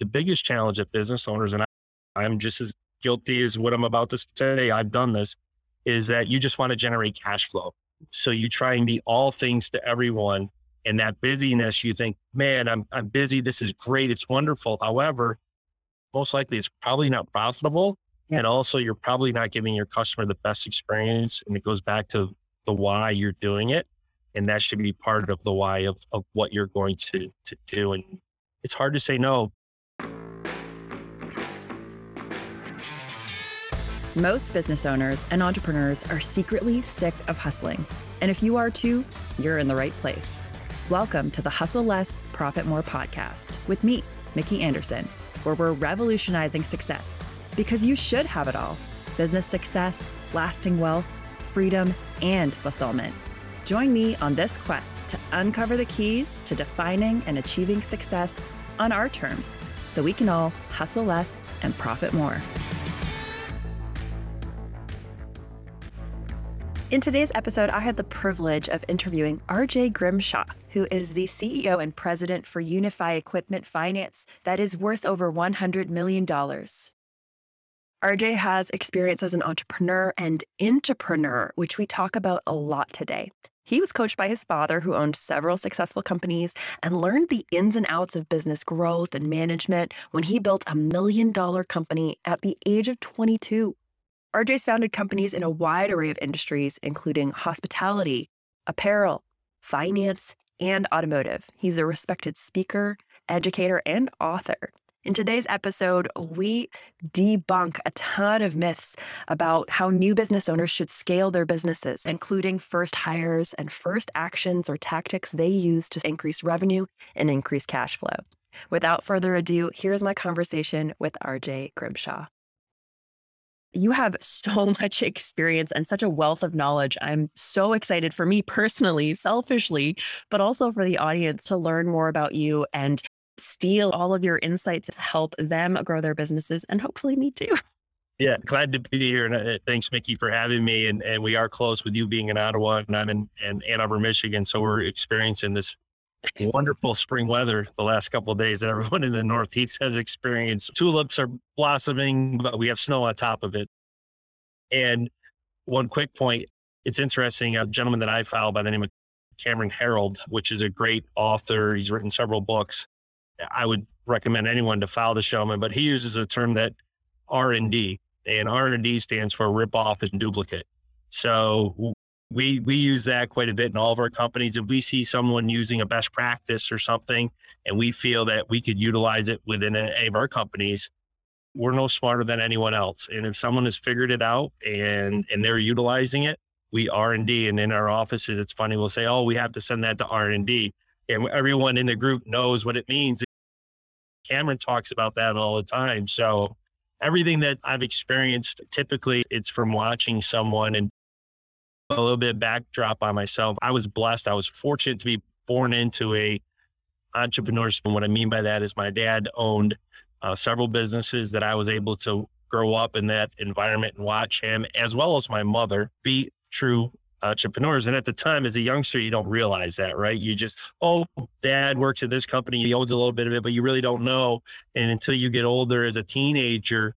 the biggest challenge that business owners, and I, I'm just as guilty as what I'm about to say, I've done this, is that you just want to generate cash flow. So you try and be all things to everyone. And that busyness, you think, man, I'm, I'm busy. This is great. It's wonderful. However, most likely it's probably not profitable. Yeah. And also, you're probably not giving your customer the best experience. And it goes back to the why you're doing it. And that should be part of the why of, of what you're going to, to do. And it's hard to say no. Most business owners and entrepreneurs are secretly sick of hustling. And if you are too, you're in the right place. Welcome to the Hustle Less, Profit More podcast with me, Mickey Anderson, where we're revolutionizing success because you should have it all business success, lasting wealth, freedom, and fulfillment. Join me on this quest to uncover the keys to defining and achieving success on our terms so we can all hustle less and profit more. In today's episode, I had the privilege of interviewing RJ Grimshaw, who is the CEO and president for UniFi Equipment Finance that is worth over $100 million. RJ has experience as an entrepreneur and intrapreneur, which we talk about a lot today. He was coached by his father, who owned several successful companies, and learned the ins and outs of business growth and management when he built a million dollar company at the age of 22. RJ's founded companies in a wide array of industries, including hospitality, apparel, finance, and automotive. He's a respected speaker, educator, and author. In today's episode, we debunk a ton of myths about how new business owners should scale their businesses, including first hires and first actions or tactics they use to increase revenue and increase cash flow. Without further ado, here's my conversation with RJ Grimshaw. You have so much experience and such a wealth of knowledge. I'm so excited for me personally, selfishly, but also for the audience to learn more about you and steal all of your insights to help them grow their businesses and hopefully me too. Yeah, glad to be here. And uh, thanks, Mickey, for having me. And, and we are close with you being in Ottawa and I'm in, in Ann Arbor, Michigan. So we're experiencing this wonderful spring weather the last couple of days that everyone in the Northeast has experienced. Tulips are blossoming, but we have snow on top of it. And one quick point it's interesting. A gentleman that I follow by the name of Cameron Herold, which is a great author, he's written several books. I would recommend anyone to follow the showman, but he uses a term that R and D, and R and D stands for rip off and duplicate. So we we use that quite a bit in all of our companies. If we see someone using a best practice or something, and we feel that we could utilize it within any of our companies, we're no smarter than anyone else. And if someone has figured it out and and they're utilizing it, we R and D. And in our offices, it's funny. We'll say, "Oh, we have to send that to R and D," and everyone in the group knows what it means. Cameron talks about that all the time. So everything that I've experienced, typically it's from watching someone and a little bit backdrop on myself. I was blessed. I was fortunate to be born into a entrepreneurship. And what I mean by that is my dad owned uh, several businesses that I was able to grow up in that environment and watch him, as well as my mother, be true entrepreneurs. And at the time, as a youngster, you don't realize that, right? You just, oh, dad works at this company, he owns a little bit of it, but you really don't know. And until you get older as a teenager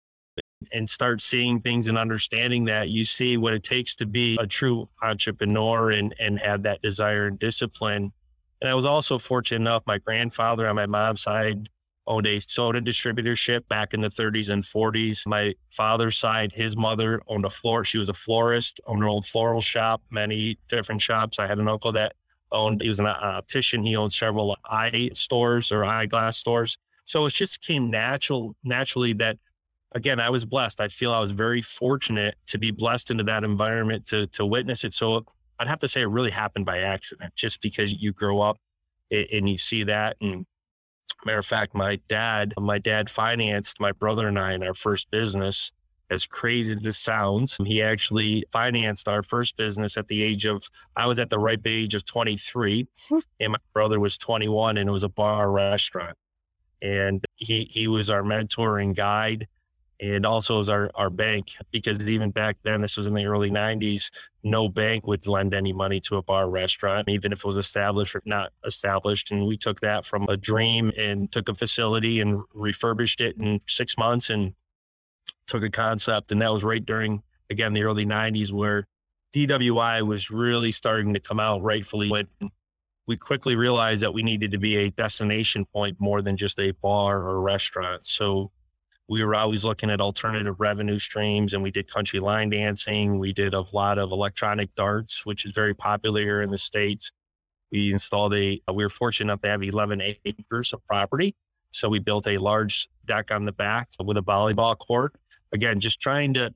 and start seeing things and understanding that, you see what it takes to be a true entrepreneur and, and have that desire and discipline. And I was also fortunate enough, my grandfather on my mom's side owned a soda distributorship back in the 30s and 40s. My father's side, his mother owned a floor. She was a florist, owned an old floral shop, many different shops. I had an uncle that owned, he was an optician. He owned several eye stores or eyeglass stores. So it just came natural, naturally that again, I was blessed. I feel I was very fortunate to be blessed into that environment to to witness it. So I'd have to say it really happened by accident, just because you grow up and you see that and Matter of fact, my dad, my dad financed my brother and I in our first business. As crazy as this sounds, he actually financed our first business at the age of, I was at the ripe age of 23, hmm. and my brother was 21, and it was a bar restaurant. And he, he was our mentor and guide. And also as our, our bank, because even back then, this was in the early 90s, no bank would lend any money to a bar restaurant, even if it was established or not established. And we took that from a dream and took a facility and refurbished it in six months and took a concept. And that was right during, again, the early 90s where DWI was really starting to come out rightfully when we quickly realized that we needed to be a destination point more than just a bar or restaurant. So we were always looking at alternative revenue streams and we did country line dancing. We did a lot of electronic darts, which is very popular here in the States. We installed a, uh, we were fortunate enough to have 11 acres of property. So we built a large deck on the back with a volleyball court. Again, just trying to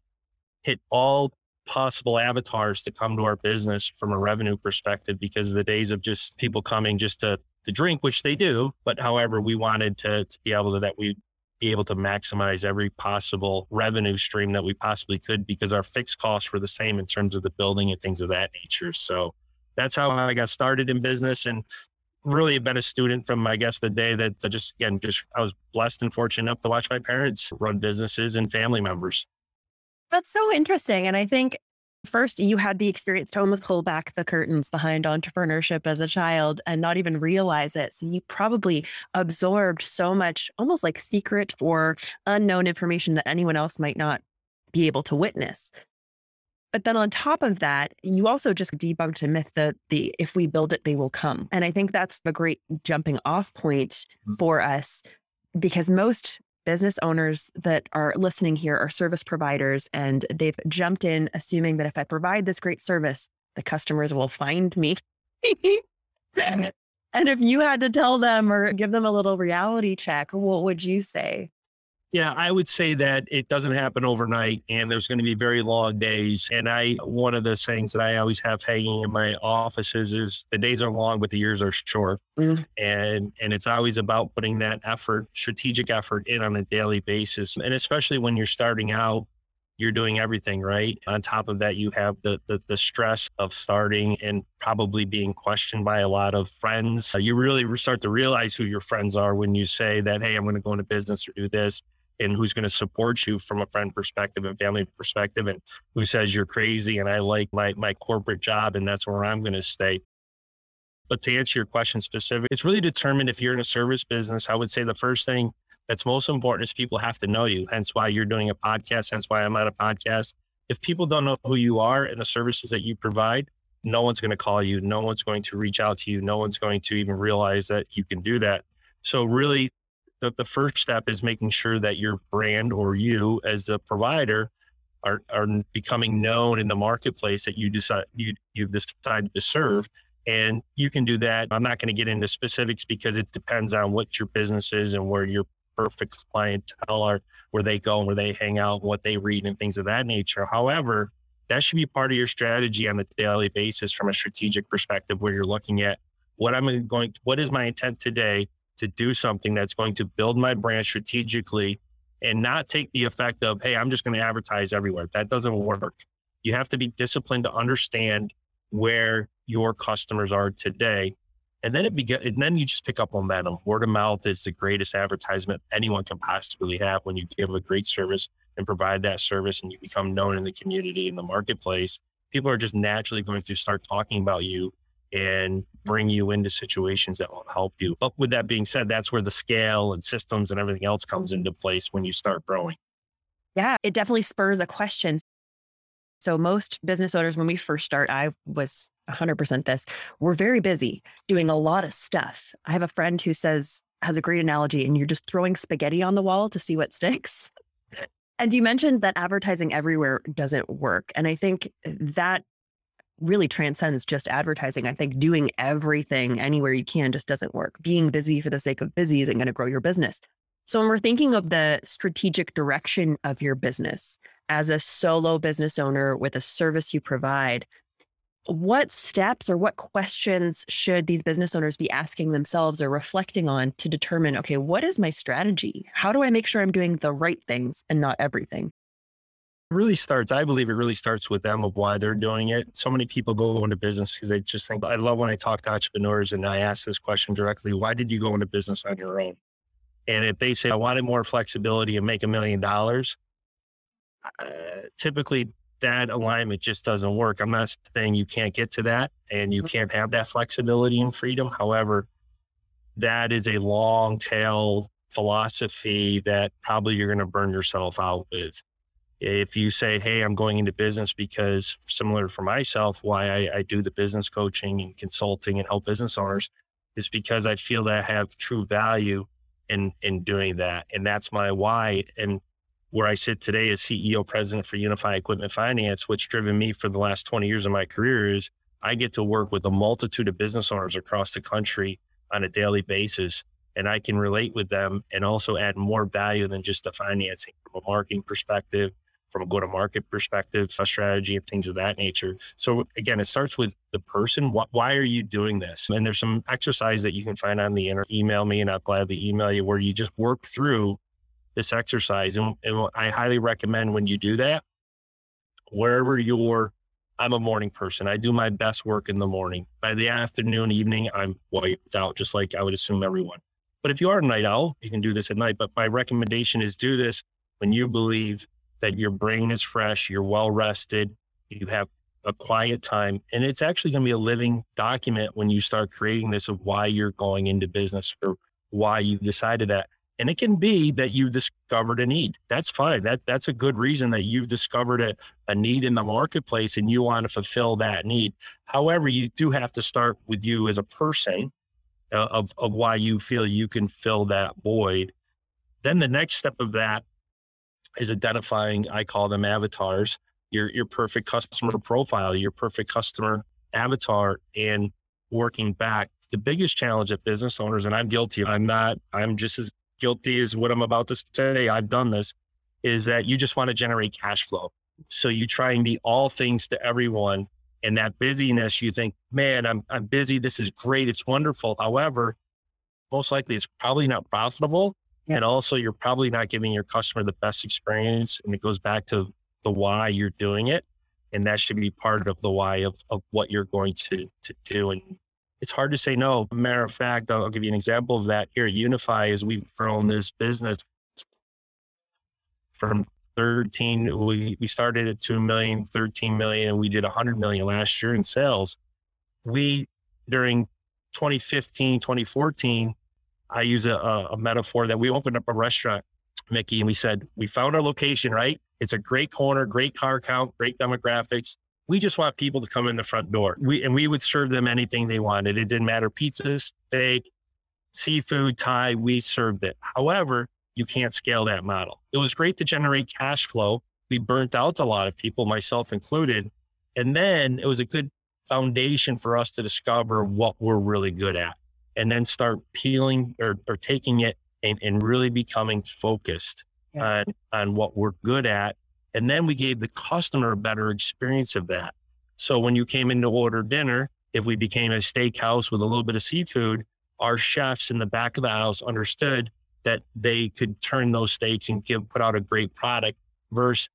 hit all possible avatars to come to our business from a revenue perspective because of the days of just people coming just to, to drink, which they do. But however, we wanted to, to be able to, that we be able to maximize every possible revenue stream that we possibly could because our fixed costs were the same in terms of the building and things of that nature. So that's how I got started in business and really have been a student from, I guess, the day that I just, again, just I was blessed and fortunate enough to watch my parents run businesses and family members. That's so interesting. And I think First, you had the experience to almost pull back the curtains behind entrepreneurship as a child and not even realize it. So you probably absorbed so much almost like secret or unknown information that anyone else might not be able to witness. But then on top of that, you also just debunked a myth that the if we build it, they will come. And I think that's the great jumping off point mm-hmm. for us because most business owners that are listening here are service providers and they've jumped in assuming that if I provide this great service, the customers will find me. and if you had to tell them or give them a little reality check, what would you say? Yeah, I would say that it doesn't happen overnight and there's going to be very long days. And I, one of the things that I always have hanging in my offices is the days are long, but the years are short. Mm. And, and it's always about putting that effort, strategic effort in on a daily basis. And especially when you're starting out, you're doing everything right. On top of that, you have the, the, the stress of starting and probably being questioned by a lot of friends. You really start to realize who your friends are when you say that, hey, I'm going to go into business or do this and who's going to support you from a friend perspective and family perspective and who says you're crazy and I like my my corporate job and that's where I'm going to stay. But to answer your question specific, it's really determined if you're in a service business. I would say the first thing that's most important is people have to know you. Hence why you're doing a podcast. Hence why I'm at a podcast. If people don't know who you are and the services that you provide, no one's going to call you. No one's going to reach out to you. No one's going to even realize that you can do that. So really the, the first step is making sure that your brand or you as a provider are, are becoming known in the marketplace that you decide you you've decided to serve. And you can do that. I'm not going to get into specifics because it depends on what your business is and where your perfect clientele are where they go and where they hang out what they read and things of that nature. However that should be part of your strategy on a daily basis from a strategic perspective where you're looking at what i'm going what is my intent today to do something that's going to build my brand strategically and not take the effect of, hey, I'm just going to advertise everywhere. That doesn't work. You have to be disciplined to understand where your customers are today. And then it begin, and then you just pick up momentum. Word of mouth is the greatest advertisement anyone can possibly have when you give a great service and provide that service and you become known in the community in the marketplace. People are just naturally going to start talking about you and bring you into situations that will help you. But with that being said, that's where the scale and systems and everything else comes into place when you start growing. Yeah, it definitely spurs a question. So, most business owners, when we first start, I was 100% this, we're very busy doing a lot of stuff. I have a friend who says, has a great analogy, and you're just throwing spaghetti on the wall to see what sticks. And you mentioned that advertising everywhere doesn't work. And I think that really transcends just advertising. I think doing everything anywhere you can just doesn't work. Being busy for the sake of busy isn't going to grow your business. So, when we're thinking of the strategic direction of your business as a solo business owner with a service you provide, what steps or what questions should these business owners be asking themselves or reflecting on to determine, okay, what is my strategy? How do I make sure I'm doing the right things and not everything? Really starts, I believe it really starts with them of why they're doing it. So many people go into business because they just think, I love when I talk to entrepreneurs and I ask this question directly why did you go into business on your own? And if they say, I wanted more flexibility and make a million dollars, uh, typically that alignment just doesn't work. I'm not saying you can't get to that and you can't have that flexibility and freedom. However, that is a long tail philosophy that probably you're going to burn yourself out with. If you say, Hey, I'm going into business because similar for myself, why I, I do the business coaching and consulting and help business mm-hmm. owners is because I feel that I have true value in, in doing that. And that's my why. And where I sit today as CEO president for UniFi Equipment Finance, what's driven me for the last 20 years of my career is I get to work with a multitude of business owners across the country on a daily basis. And I can relate with them and also add more value than just the financing from a marketing perspective, from a go to market perspective, a strategy, and things of that nature. So, again, it starts with the person. Why are you doing this? And there's some exercise that you can find on the internet. Email me and I'll gladly email you where you just work through this exercise. And, and I highly recommend when you do that, wherever you're, I'm a morning person. I do my best work in the morning. By the afternoon, evening, I'm wiped out, just like I would assume everyone. But if you are a night owl, you can do this at night. But my recommendation is do this when you believe that your brain is fresh, you're well rested, you have a quiet time. And it's actually going to be a living document when you start creating this of why you're going into business or why you decided that. And it can be that you've discovered a need. That's fine. That that's a good reason that you've discovered a, a need in the marketplace and you want to fulfill that need. However, you do have to start with you as a person uh, of, of why you feel you can fill that void. Then the next step of that is identifying, I call them avatars, your your perfect customer profile, your perfect customer avatar, and working back. The biggest challenge at business owners, and I'm guilty, I'm not, I'm just as guilty as what I'm about to say. I've done this, is that you just want to generate cash flow. So you try and be all things to everyone. And that busyness, you think, man, I'm I'm busy. This is great. It's wonderful. However, most likely it's probably not profitable. And also you're probably not giving your customer the best experience. And it goes back to the why you're doing it. And that should be part of the why of, of what you're going to to do. And it's hard to say no. Matter of fact, I'll give you an example of that here UniFi as we've grown this business from 13, we, we started at 2 million, 13 million, and we did 100 million last year in sales. We, during 2015, 2014, I use a, a metaphor that we opened up a restaurant, Mickey, and we said, we found our location, right? It's a great corner, great car count, great demographics. We just want people to come in the front door. We and we would serve them anything they wanted. It didn't matter pizza, steak, seafood, Thai. We served it. However, you can't scale that model. It was great to generate cash flow. We burnt out a lot of people, myself included. And then it was a good foundation for us to discover what we're really good at and then start peeling or, or taking it and, and really becoming focused yeah. on, on what we're good at and then we gave the customer a better experience of that. So when you came in to order dinner, if we became a steakhouse with a little bit of seafood, our chefs in the back of the house understood that they could turn those steaks and give put out a great product versus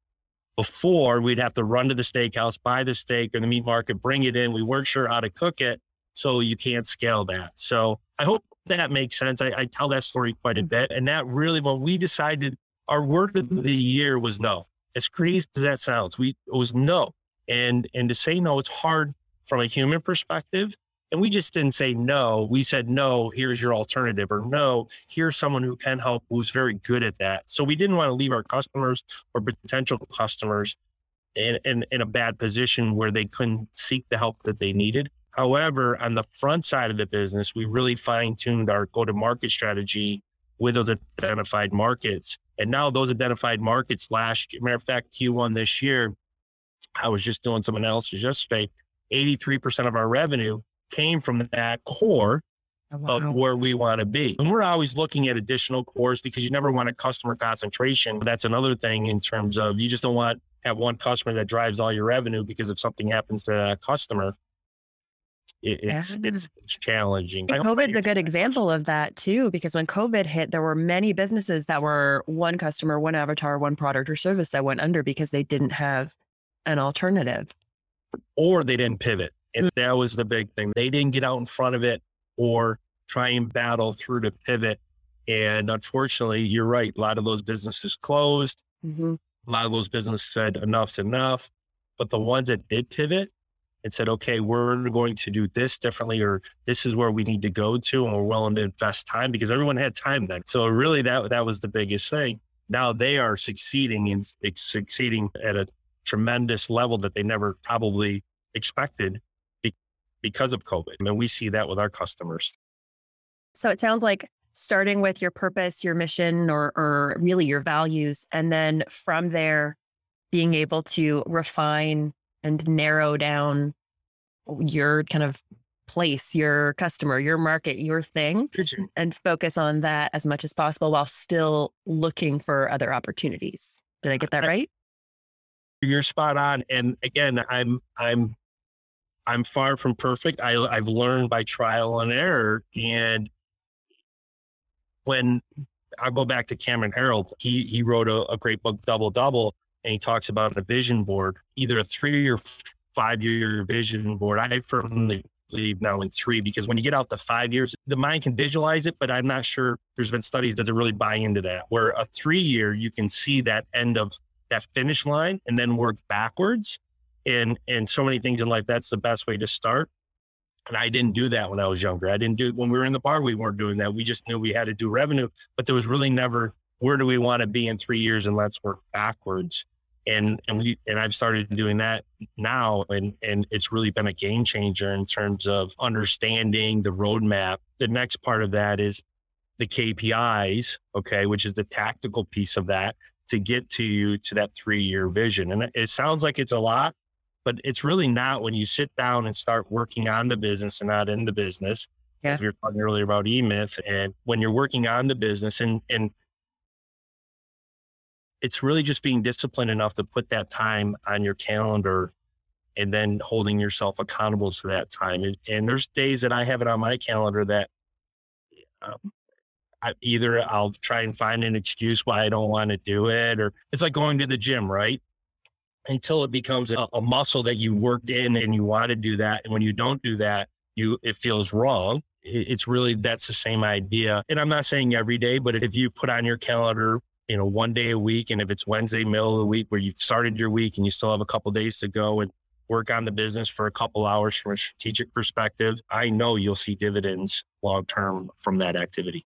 before we'd have to run to the steakhouse, buy the steak or the meat market, bring it in. We weren't sure how to cook it. So you can't scale that. So I hope that makes sense. I, I tell that story quite a mm-hmm. bit. And that really, when we decided our word of the year was no as crazy as that sounds, we it was no. And and to say no, it's hard from a human perspective. And we just didn't say no. We said no, here's your alternative, or no, here's someone who can help who's very good at that. So we didn't want to leave our customers or potential customers in, in, in a bad position where they couldn't seek the help that they needed. However, on the front side of the business, we really fine tuned our go to market strategy with those identified markets. And now those identified markets last matter of fact, Q1 this year, I was just doing some analysis yesterday. 83% of our revenue came from that core oh, wow. of where we want to be. And we're always looking at additional cores because you never want a customer concentration. That's another thing in terms of you just don't want have one customer that drives all your revenue because if something happens to that customer, it, it's, yeah. it's, it's challenging. COVID's a good example of that too, because when COVID hit, there were many businesses that were one customer, one avatar, one product or service that went under because they didn't have an alternative. Or they didn't pivot. And mm. that was the big thing. They didn't get out in front of it or try and battle through to pivot. And unfortunately, you're right. A lot of those businesses closed. Mm-hmm. a lot of those businesses said enough's enough. But the ones that did pivot and said, okay, we're going to do this differently, or this is where we need to go to, and we're willing to invest time because everyone had time then. So really, that that was the biggest thing. Now they are succeeding and succeeding at a tremendous level that they never probably expected because of COVID. I mean, we see that with our customers. So it sounds like starting with your purpose, your mission, or, or really your values. And then from there, being able to refine and narrow down your kind of place, your customer, your market, your thing, and focus on that as much as possible while still looking for other opportunities. Did I get that right? You're spot on. And again, I'm I'm I'm far from perfect. I I've learned by trial and error. And when I'll go back to Cameron Herold, he he wrote a, a great book, Double Double, and he talks about a vision board, either a three or five year vision board. I firmly believe now in three because when you get out the five years, the mind can visualize it, but I'm not sure there's been studies does it really buy into that. Where a three year, you can see that end of that finish line and then work backwards. And and so many things in life, that's the best way to start. And I didn't do that when I was younger. I didn't do when we were in the bar. We weren't doing that. We just knew we had to do revenue, but there was really never where do we want to be in three years and let's work backwards. And and we and I've started doing that now, and and it's really been a game changer in terms of understanding the roadmap. The next part of that is the KPIs, okay, which is the tactical piece of that to get to you to that three year vision. And it sounds like it's a lot, but it's really not when you sit down and start working on the business and not in the business. Yeah. As we were talking earlier about eMyth, and when you're working on the business and and it's really just being disciplined enough to put that time on your calendar and then holding yourself accountable to that time. And, and there's days that I have it on my calendar that um, I, either I'll try and find an excuse why I don't want to do it, or it's like going to the gym, right? Until it becomes a, a muscle that you worked in and you want to do that. And when you don't do that, you it feels wrong. It's really that's the same idea. And I'm not saying every day, but if you put on your calendar you know, one day a week. And if it's Wednesday, middle of the week where you've started your week and you still have a couple days to go and work on the business for a couple hours from a strategic perspective, I know you'll see dividends long term from that activity.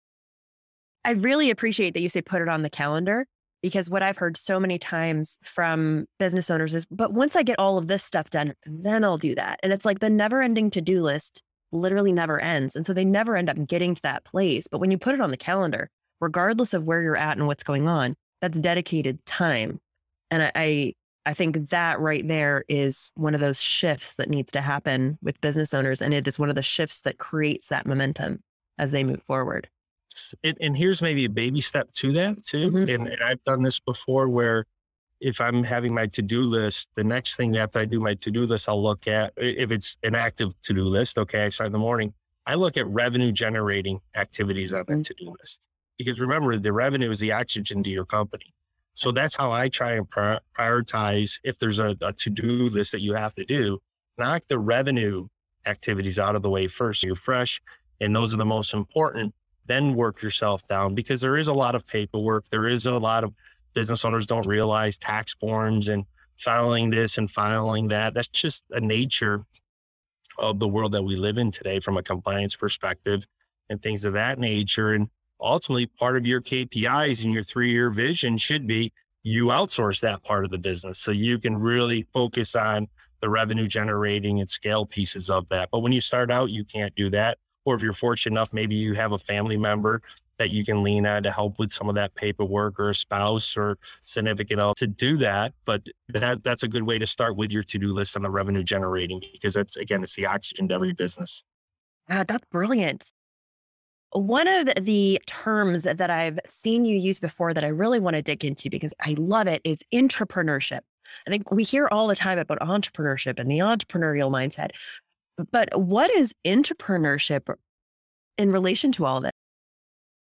I really appreciate that you say put it on the calendar because what I've heard so many times from business owners is, but once I get all of this stuff done, then I'll do that. And it's like the never ending to do list literally never ends. And so they never end up getting to that place. But when you put it on the calendar, regardless of where you're at and what's going on, that's dedicated time. And I, I, I think that right there is one of those shifts that needs to happen with business owners. And it is one of the shifts that creates that momentum as they move forward. And, and here's maybe a baby step to that too. Mm-hmm. And, and I've done this before where if I'm having my to do list, the next thing after I do my to do list, I'll look at if it's an active to do list. Okay, I start in the morning. I look at revenue generating activities on that mm-hmm. to do list because remember the revenue is the oxygen to your company. So that's how I try and prioritize if there's a, a to do list that you have to do, knock the revenue activities out of the way first. You're fresh and those are the most important. Then work yourself down because there is a lot of paperwork. There is a lot of business owners don't realize tax forms and filing this and filing that. That's just a nature of the world that we live in today from a compliance perspective and things of that nature. And ultimately part of your KPIs and your three year vision should be you outsource that part of the business so you can really focus on the revenue generating and scale pieces of that. But when you start out, you can't do that. Or if you're fortunate enough, maybe you have a family member that you can lean on to help with some of that paperwork or a spouse or significant else to do that. But that that's a good way to start with your to-do list on the revenue generating because that's again, it's the oxygen to every business. Uh, that's brilliant. One of the terms that I've seen you use before that I really want to dig into because I love it is intrapreneurship. I think we hear all the time about entrepreneurship and the entrepreneurial mindset. But what is intrapreneurship in relation to all this?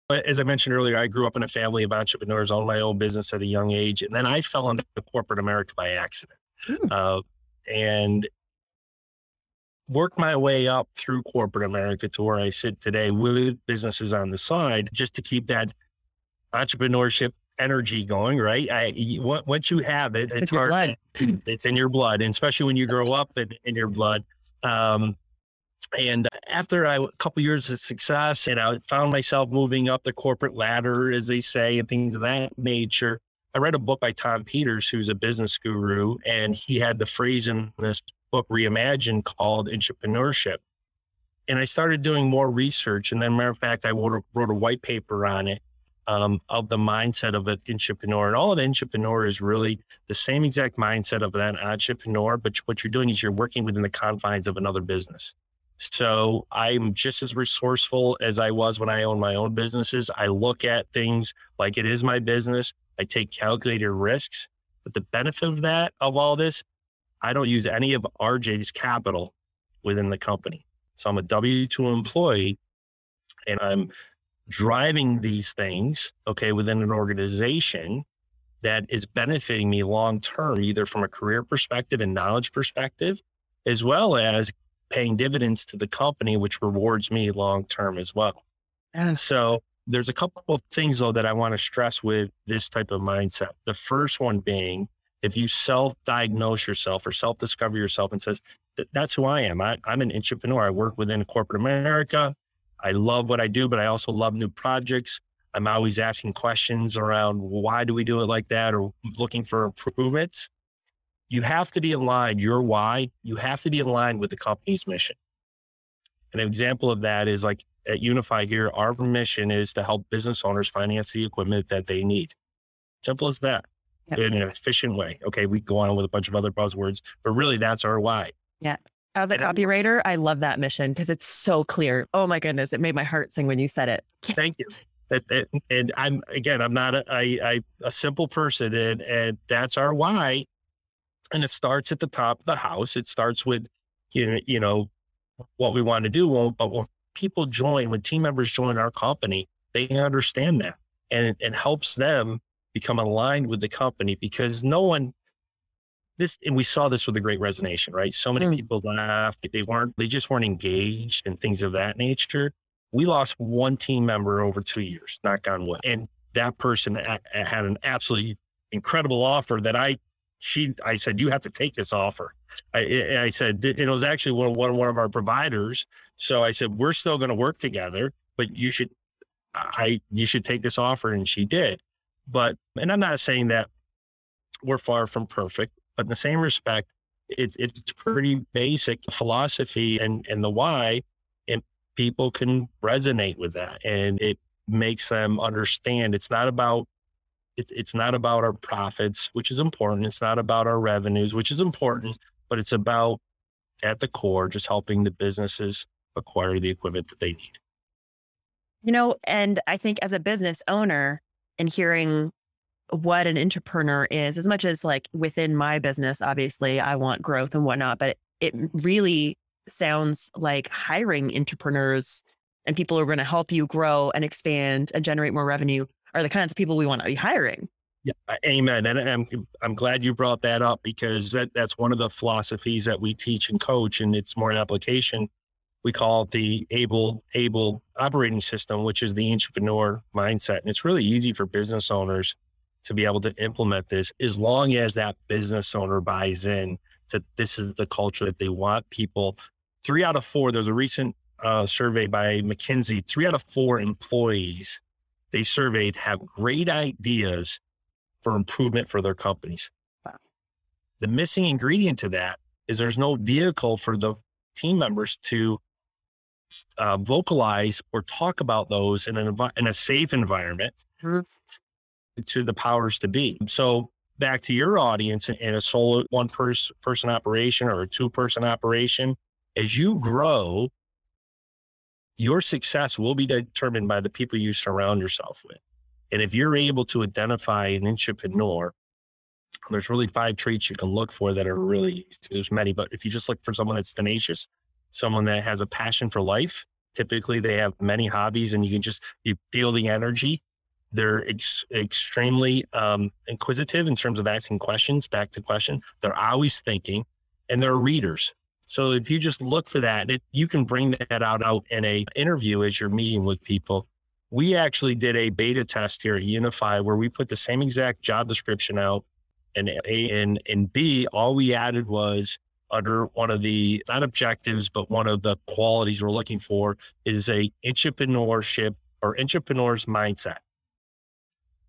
As I mentioned earlier, I grew up in a family of entrepreneurs, owned my own business at a young age. And then I fell into corporate America by accident. Hmm. Uh, and worked my way up through corporate America to where I sit today with businesses on the side just to keep that entrepreneurship energy going, right? I, once you have it, it's, It's hard. blood. It's in your blood, and especially when you grow up in, in your blood. Um, and after I, a couple years of success, and I found myself moving up the corporate ladder, as they say, and things of that nature. I read a book by Tom Peters, who's a business guru, and he had the phrase in this book reimagined called intrapreneurship. And I started doing more research. And then, matter of fact, I wrote a, wrote a white paper on it um, of the mindset of an intrapreneur. And all an intrapreneur is really the same exact mindset of that entrepreneur, but what you're doing is you're working within the confines of another business. So I'm just as resourceful as I was when I owned my own businesses. I look at things like it is my business. I take calculated risks. But the benefit of that, of all this, I don't use any of RJ's capital within the company. So I'm a W 2 employee and I'm driving these things, okay, within an organization that is benefiting me long term, either from a career perspective and knowledge perspective, as well as paying dividends to the company, which rewards me long term as well. And so there's a couple of things though that I want to stress with this type of mindset. The first one being if you self-diagnose yourself or self-discover yourself and says that's who I am. I, I'm an intrapreneur. I work within corporate America. I love what I do, but I also love new projects. I'm always asking questions around why do we do it like that or looking for improvements. You have to be aligned, your why, you have to be aligned with the company's mission. An example of that is like at UniFi here, our mission is to help business owners finance the equipment that they need. Simple as that Yep. in an efficient way. Okay, we go on with a bunch of other buzzwords, but really that's our why. Yeah. As a And copywriter, I love that mission because it's so clear. Oh my goodness, it made my heart sing when you said it. Thank you. That, that- and I'm again, I'm not a, I, I, a simple person, and and that's our why. And it starts at the top of the house. It starts with, you know, you know, what we want to do. But people join, when team members join our company, they understand that, and it, it helps them become aligned with the company because no one. This and we saw this with the Great Resignation, right? So many Mm. people left. They weren't. They just weren't engaged and things of that nature we lost one team member over two years, knock on wood. And that person a- had an absolutely incredible offer that I, she, I said, you have to take this offer. I, I said, it was actually one, one, one of our providers. So I said, we're still going to work together, but you should, I, you should take this offer. And she did. But, and I'm not saying that we're far from perfect, but in the same respect, it's it's pretty basic philosophy and, and the why And people can resonate with that and it makes them understand it's not about it, it's not about our profits which is important. It's not about our revenues which is important but it's about at the core just helping the businesses acquire the equipment that they need. You know, and I think as a business owner and hearing what an intrapreneur is, as much as like within my business, obviously I want growth and whatnot, but it really sounds like hiring intrapreneurs and people who are going to help you grow and expand and generate more revenue are the kinds of people we want to be hiring. yeah amen and I'm, I'm glad you brought that up because that, that's one of the philosophies that we teach and coach and it's more an application we call it the able able operating system which is the intrapreneur mindset and it's really easy for business owners to be able to implement this as long as that business owner buys in that this is the culture that they want people three out of four there's a recent uh, survey by mckinsey three out of four employees they surveyed have great ideas for improvement for their companies Wow. the missing ingredient to that is there's no vehicle for the team members to uh, vocalize or talk about those in an envi- in a safe environment Mhm. to the powers to be. So back to your audience in- a solo one person person operation or a two person operation, as you grow, your success will be determined by the people you surround yourself with. And if you're able to identify an intrapreneur, there's really five traits you can look for that are really there's many, but if you just look for someone that's tenacious, someone that has a passion for life, typically they have many hobbies and you can just you feel the energy. They're ex- extremely um, inquisitive in terms of asking questions back to question. They're always thinking and they're readers so if you just look for that it, you can bring that out out in a interview as you're meeting with people we actually did a beta test here at UniFi where we put the same exact job description out and A and, and B, all we added was under one of the not objectives, but one of the qualities we're looking for is a intrapreneurship or intrapreneur's mindset.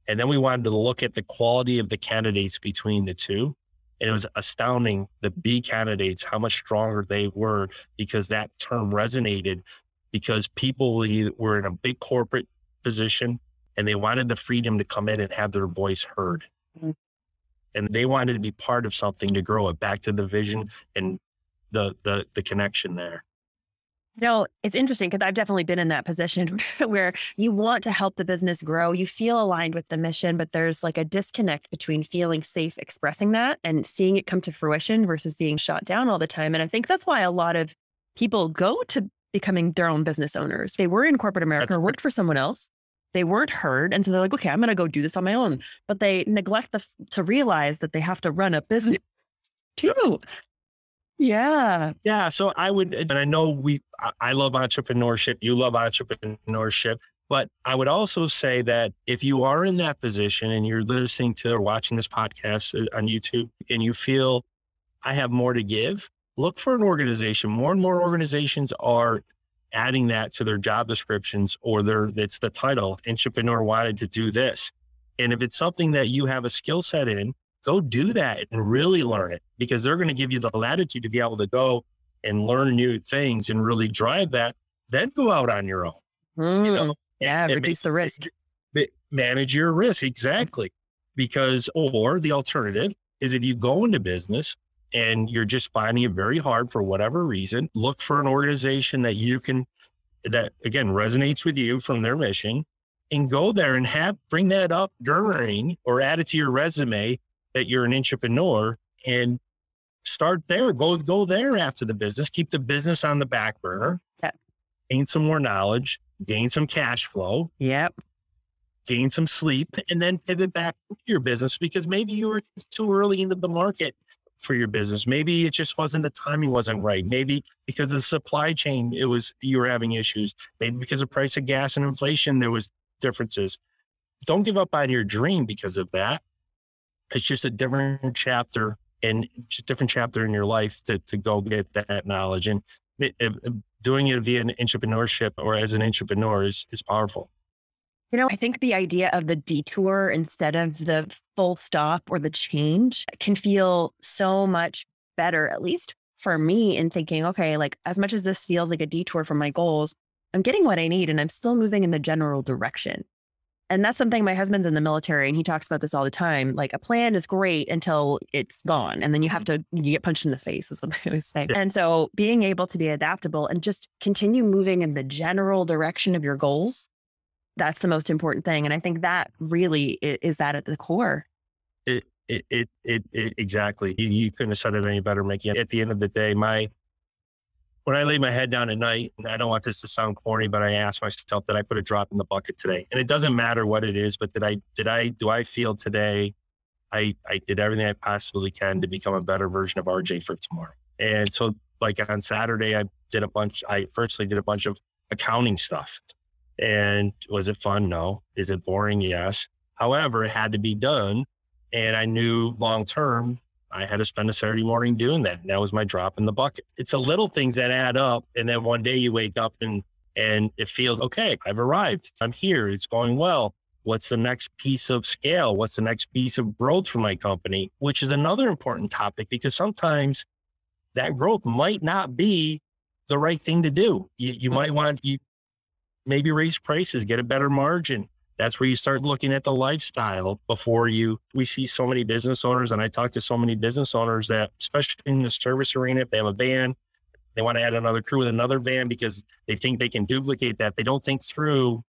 And then we wanted to look at the quality of the candidates between the two. And it was astounding the B candidates, how much stronger they were because that term resonated because people were in a big corporate position and they wanted the freedom to come in and have their voice heard. Mm-hmm. And they wanted to be part of something to grow it back to the vision and the the the connection there. You know, it's interesting because I've definitely been in that position where you want to help the business grow. You feel aligned with the mission, but there's like a disconnect between feeling safe expressing that and seeing it come to fruition versus being shot down all the time. And I think that's why a lot of people go to becoming their own business owners. They were in corporate America, that's worked for someone else. They weren't heard. And so they're like, okay, I'm going to go do this on my own. But they neglect the, to realize that they have to run a business too. Yeah. Yeah. So I would, and I know we, I love entrepreneurship. You love entrepreneurship. But I would also say that if you are in that position and you're listening to or watching this podcast uh, on YouTube and you feel I have more to give, look for an organization. More and more organizations are adding that to their job descriptions or their, it's the title, intrapreneur wanted to do this. And if it's something that you have a skill set in, go do that and really learn it because they're going to give you the latitude to be able to go and learn new things and really drive that. Then go out on your own. Mm, you know, yeah, and reduce the risk. Manage your risk exactly, because or the alternative is if you go into business and you're just finding it very hard for whatever reason, look for an organization that you can that again resonates with you from their mission and go there and have bring that up during or add it to your resume that you're an intrapreneur and start there. Go go there after the business. Keep the business on the back burner. Yep. Gain some more knowledge. Gain some cash flow. Yep. Gain some sleep, and then pivot back to your business because maybe you were too early into the market for your business. Maybe it just wasn't the timing wasn't right. Maybe because of the supply chain, it was you were having issues. Maybe because of price of gas and inflation, there was differences. Don't give up on your dream because of that. It's just a different chapter and different chapter in your life to, to go get that knowledge. And it, it, doing it via an intrapreneurship or as an intrapreneur is, is powerful. You know, I think the idea of the detour instead of the full stop or the change can feel so much better, at least for me, in thinking, okay, like as much as this feels like a detour from my goals, I'm getting what I need and I'm still moving in the general direction. And that's something my husband's in the military and he talks about this all the time. Like a plan is great until it's gone. And then you have mm-hmm. to you get punched in the face, is what I always say. And so being able to be adaptable and just continue moving in the general direction of your goals, that's the most important thing. And I think that really is that at the core. It it it it, it exactly. You, you couldn't have said it any better, Mickey. At the end of the day, my when I lay my head down at night, and I don't want this to sound corny, but I ask myself, did I put a drop in the bucket today? And it doesn't matter what it is, but did I, did I, do I feel today I, I did everything I possibly can to become a better version of RJ for tomorrow? And so, like on Saturday, I did a bunch, I firstly did a bunch of accounting stuff. And was it fun? No. Is it boring? Yes. However, it had to be done. And I knew long term I had to spend a Saturday morning doing that. And that was my drop in the bucket. It's the little things that add up. And then one day you wake up and and it feels okay, I've arrived. I'm here. It's going well. What's the next piece of scale? What's the next piece of growth for my company? Which is another important topic because sometimes that growth might not be the right thing to do. You, you might want you maybe raise prices, get a better margin, that's where you start looking at the lifestyle before you. We see so many business owners, and I talk to so many business owners that, especially in the service arena, if they have a van, they want to add another crew with another van because they think they can duplicate that. They don't think through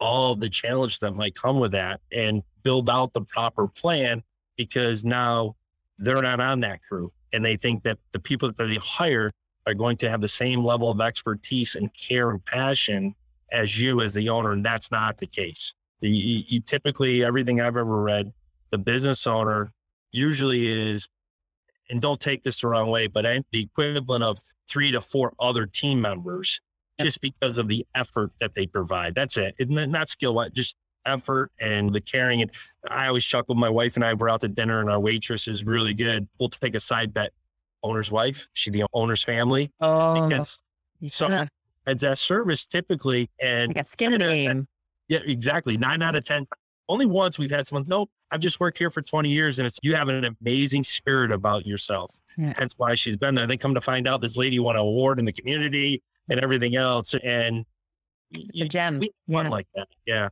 all the challenge that might come with that and build out the proper plan because now they're not on that crew and they think that the people that they hire are going to have the same level of expertise and care and passion as you as the owner, and that's not the case. You, you typically everything I've ever read, the business owner usually is, and don't take this the wrong way, but I'm the equivalent of three to four other team members just because of the effort that they provide. That's it. It's not skill, just effort and the caring. And I always chuckle. My wife and I were out to dinner, and our waitress is really good. We'll take a side bet. Owner's wife, she the owner's family. Oh, because so yeah. It's that service typically, and got skin in the game. yeah, exactly. Nine out of ten. Only once we've had someone. Nope, I've just worked here for twenty years, and it's you have an amazing spirit about yourself. Yeah. That's why she's been there. They come to find out this lady won an award in the community and everything else, and It's a gem. we want Yeah. like that. Yeah.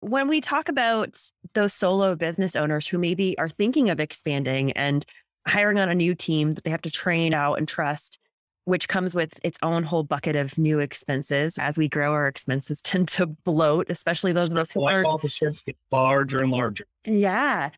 when we talk about those solo business owners who maybe are thinking of expanding and hiring on a new team that they have to train out and trust, which comes with its own whole bucket of new expenses. As we grow, our expenses tend to bloat, especially those of us who aren't. all the ships get larger and larger. Yeah.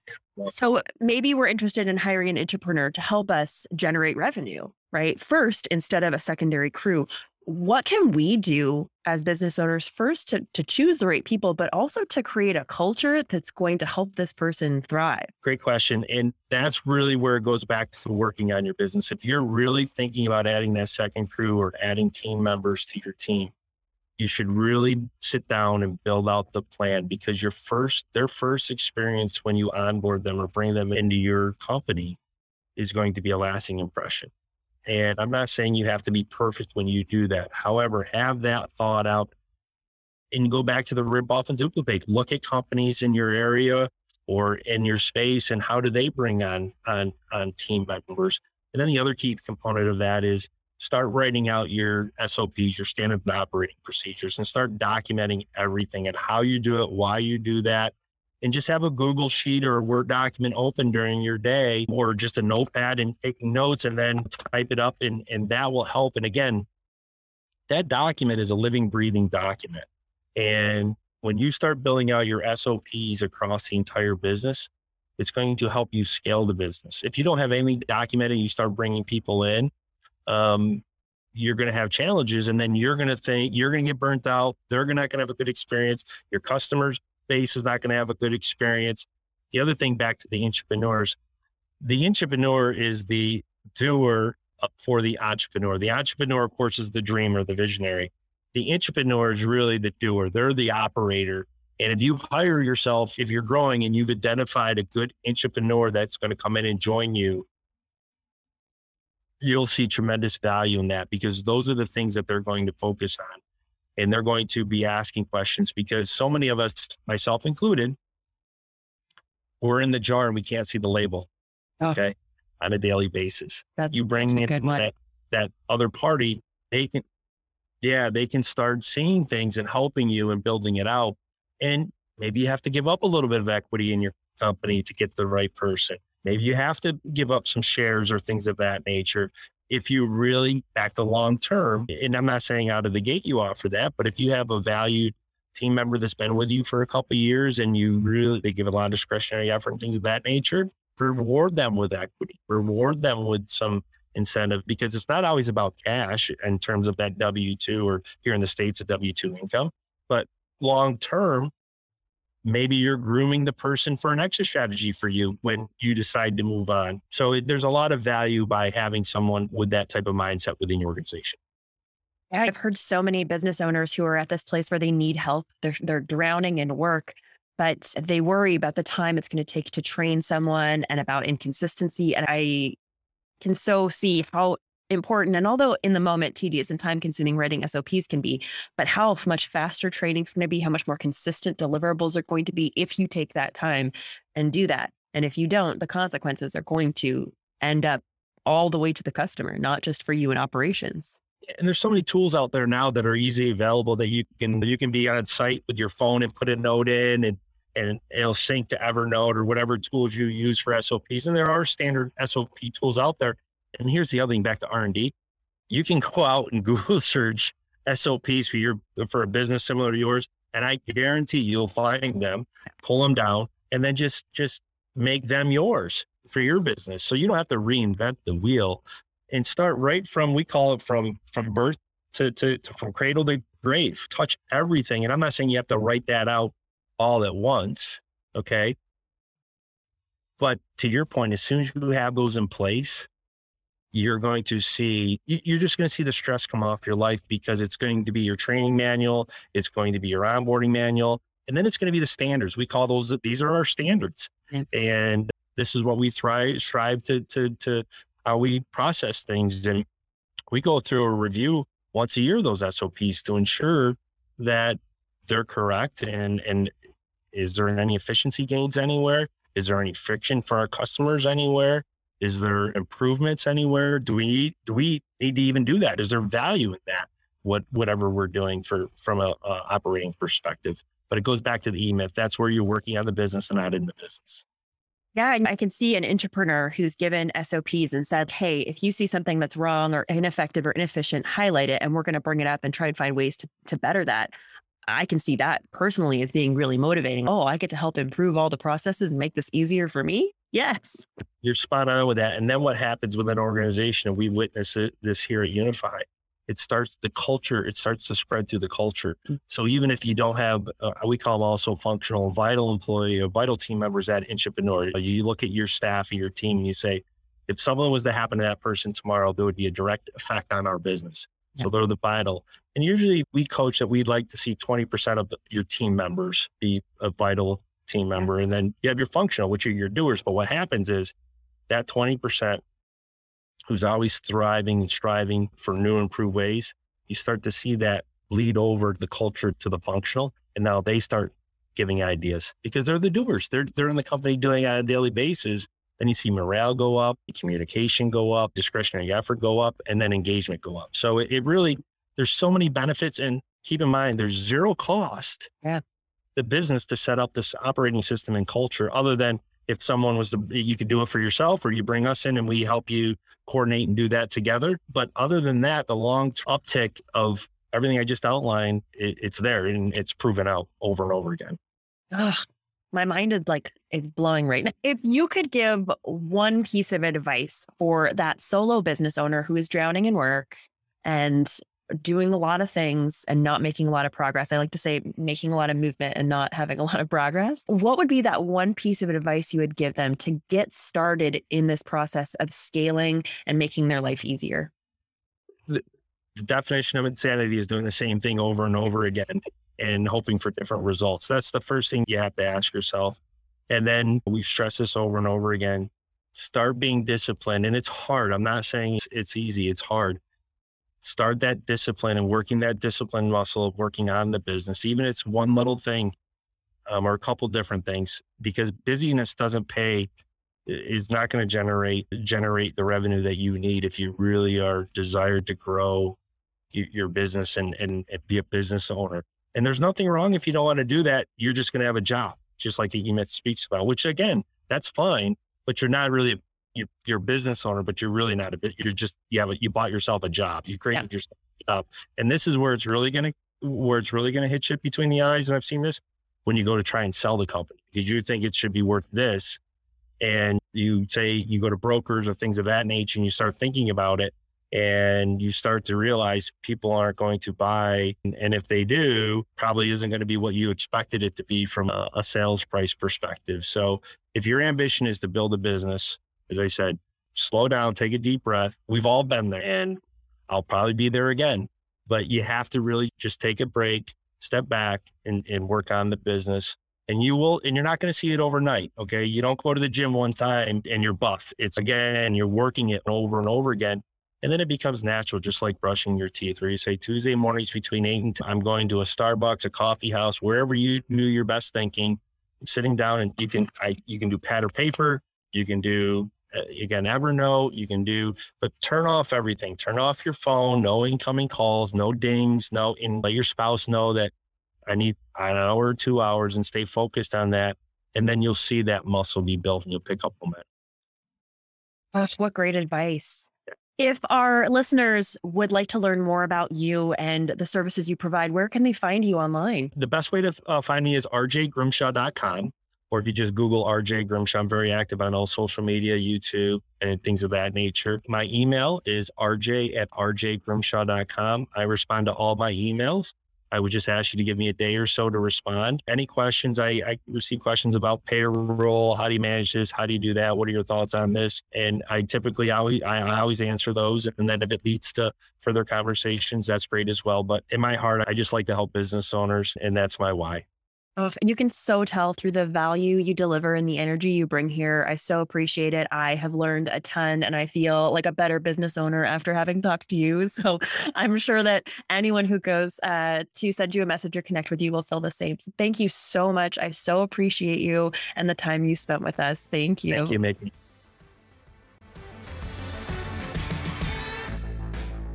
So maybe we're interested in hiring an intrapreneur to help us generate revenue, right? First, instead of a secondary crew, what can we do as business owners first to, to choose the right people, but also to create a culture that's going to help this person thrive? Great question. And that's really where it goes back to working on your business. If you're really thinking about adding that second crew or adding team members to your team, you should really sit down and build out the plan because your first, their first experience when you onboard them or bring them into your company is going to be a lasting impression. And I'm not saying you have to be perfect when you do that. However, have that thought out and go back to the rip off and duplicate. Look at companies in your area or in your space and how do they bring on on on team members and then the other key component of that is start writing out your sops your standard operating procedures and start documenting everything and how you do it why you do that and just have a google sheet or a word document open during your day or just a notepad and take notes and then type it up and, and that will help and again that document is a living breathing document and when you start building out your SOPs across the entire business, it's going to help you scale the business. If you don't have anything documented, you start bringing people in, um, you're going to have challenges, and then you're going to think you're going to get burnt out. They're not going to have a good experience. Your customers base is not going to have a good experience. The other thing, back to the intrapreneurs, the intrapreneur is the doer uh, for the entrepreneur. The entrepreneur, of course, is the dreamer, the visionary the intrapreneur is really the doer. They're the operator. And if you hire yourself, if you're growing and you've identified a good intrapreneur that's going to come in and join you, you'll see tremendous value in that because those are the things that they're going to focus on. And they're going to be asking questions because so many of us, myself included, we're in the jar and we can't see the label. Oh. Okay. On a daily basis. That's You bring in that, that other party, they can yeah, they can start seeing things and helping you and building it out. And maybe you have to give up a little bit of equity in your company to get the right person. Maybe you have to give up some shares or things of that nature. If you really back the long term, and I'm not saying out of the gate you offer that, but if you have a valued team member that's been with you for a couple years and you really they give a lot of discretionary effort and things of that nature, reward them with equity, reward them with some incentive because it's not always about cash in terms of that W 2 or here in the States, a W 2 income. But long term, maybe you're grooming the person for an exit strategy for you when mm-hmm. you decide to move on. So it, there's a lot of value by having someone with that type of mindset within your organization. I've heard so many business owners who are at this place where they need help. They're they're drowning in work, but they worry about the time it's going to take to train someone and about inconsistency. And I can so see how important and although in the moment tedious and time consuming writing SOPs can be, but how much faster training is going to be, how much more consistent deliverables are going to be if you take that time and do that. And if you don't, the consequences are going to end up all the way to the customer, not just for you in operations. and there's so many tools out there now that are easily available that you can you can be on site with your phone and put a note in and and it'll sync to Evernote or whatever tools you use for SOPs. And there are standard SOP tools out there. And here's the other thing back to R&D. You can go out and Google search SOPs for your for a business similar to yours, and I guarantee you'll find them, pull them down, and then just just make them yours for your business. So you don't have to reinvent the wheel and start right from we call it from from birth to, to, to from cradle to grave touch everything and i'm not saying you have to write that out all at once okay but to your point as soon as you have those in place you're going to see you're just going to see the stress come off your life because it's going to be your training manual it's going to be your onboarding manual and then it's going to be the standards. We call those these are our standards. Yeah. and this is what we thrive strive to to to how we process things and we go through a review once a year those sops to ensure that they're correct and and is there any efficiency gains anywhere? Is there any friction for our customers anywhere is there improvements anywhere? Do we do we need to even do that? Is there value in that? What whatever we're doing for from a, a operating perspective. But it goes back to the E Myth. That's where you're working on the business and not in the business. Yeah, I can see an intrapreneur who's given SOPs and said, Hey, if you see something that's wrong or ineffective or inefficient, highlight it and we're going to bring it up and try and find ways to, to better that. I can see that personally as being really motivating. Oh, I get to help improve all the processes and make this easier for me. Yes. You're spot on with that. And then what happens with an organization, and we witness it, this here at UniFi, it starts the culture, it starts to spread through the culture. Mm-hmm. So even if you don't have, uh, we call them also functional and vital employee or vital team members at intrapreneur, you look at your staff and your team and you say, if something was to happen to that person tomorrow, there would be a direct effect on our business. So they're the vital. And usually we coach that we'd like to see 20% of your team members be a vital team member. And then you have your functional, which are your doers. But what happens is that 20% who's always thriving and striving for new improved ways, you start to see that lead over the culture to the functional. And now they start giving ideas because they're the doers. They're, they're in the company doing it on a daily basis. Then you see morale go up, communication go up, discretionary effort go up, and then engagement go up. So it, it really, there's so many benefits. And keep in mind, there's zero cost. Yeah. The business to set up this operating system and culture, other than if someone was to, you could do it for yourself or you bring us in and we help you coordinate and do that together. But other than that, the long uptick of everything I just outlined, it, it's there and it's proven out over and over again. My mind is like it's blowing right now. If you could give one piece of advice for that solo business owner who is drowning in work and doing a lot of things and not making a lot of progress. I like to say making a lot of movement and not having a lot of progress. What would be that one piece of advice you would give them to get started in this process of scaling and making their life easier? The definition of insanity is doing the same thing over and over again and hoping for different results. That's the first thing you have to ask yourself. And then we stress this over and over again. Start being disciplined. And it's hard. I'm not saying it's, it's easy, it's hard. Start that discipline and working that discipline muscle of working on the business, even if it's one little thing um, or a couple different things, because busyness doesn't pay is not going to generate generate the revenue that you need if you really are desired to grow your business and, and, and be a business owner. And there's nothing wrong if you don't want to do that. You're just going to have a job, just like the E-Myth speaks about, which again, that's fine, but you're not really, you're, you're a business owner, but you're really not a bit, you're just, you have a, you bought yourself a job. You created yeah. yourself a job. And this is where it's really going to, where it's really going to hit you between the eyes. And I've seen this when you go to try and sell the company because you think it should be worth this. And you say you go to brokers or things of that nature and you start thinking about it and you start to realize people aren't going to buy. And if they do, probably isn't going to be what you expected it to be from a, sales price perspective. So if your ambition is to build a business, as I said, slow down, take a deep breath. We've all been there and I'll probably be there again, but you have to really just take a break, step back and, and work on the business. And you will, and you're not going to see it overnight. Okay. You don't go to the gym one time and you're buff. It's again, you're working it over and over again and then it becomes natural, just like brushing your teeth, where you say Tuesday mornings between eight and 10, I'm going to a Starbucks, a coffee house, wherever you do your best thinking, I'm sitting down and you can, I, you can do pad or paper. You can do, uh, again, Evernote. You can do, but turn off everything. Turn off your phone, no incoming calls, no dings, no, and let your spouse know that I need an hour or two hours and stay focused on that. And then you'll see that muscle be built and you'll pick up momentum. Gosh, what great advice. If our listeners would like to learn more about you and the services you provide, where can they find you online? The best way to uh, find me is rjgrimshaw.com. Or if you just Google RJ Grimshaw, I'm very active on all social media, YouTube, and things of that nature. My email is rj at rjgrimshaw.com. I respond to all my emails. I would just ask you to give me a day or so to respond. Any questions? I, I receive questions about payroll. How do you manage this? How do you do that? What are your thoughts on this? And I typically always I, I always answer those. And then if it leads to further conversations, that's great as well. But in my heart, I just like to help business owners, and that's my why. Oh, and you can so tell through the value you deliver and the energy you bring here. I so appreciate it. I have learned a ton and I feel like a better business owner after having talked to you. So I'm sure that anyone who goes uh, to send you a message or connect with you will feel the same. So thank you so much. I so appreciate you and the time you spent with us. Thank you. Thank you, Mickey.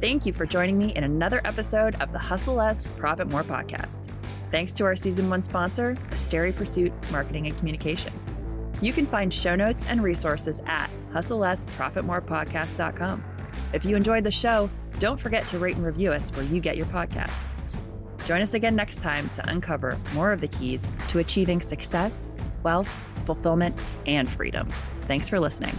Thank you for joining me in another episode of the Hustle Less, Profit More podcast. Thanks to our season one sponsor, Asteri Pursuit Marketing and Communications. You can find show notes and resources at hustlelessprofitmorepodcast.com. If you enjoyed the show, don't forget to rate and review us where you get your podcasts. Join us again next time to uncover more of the keys to achieving success, wealth, fulfillment, and freedom. Thanks for listening.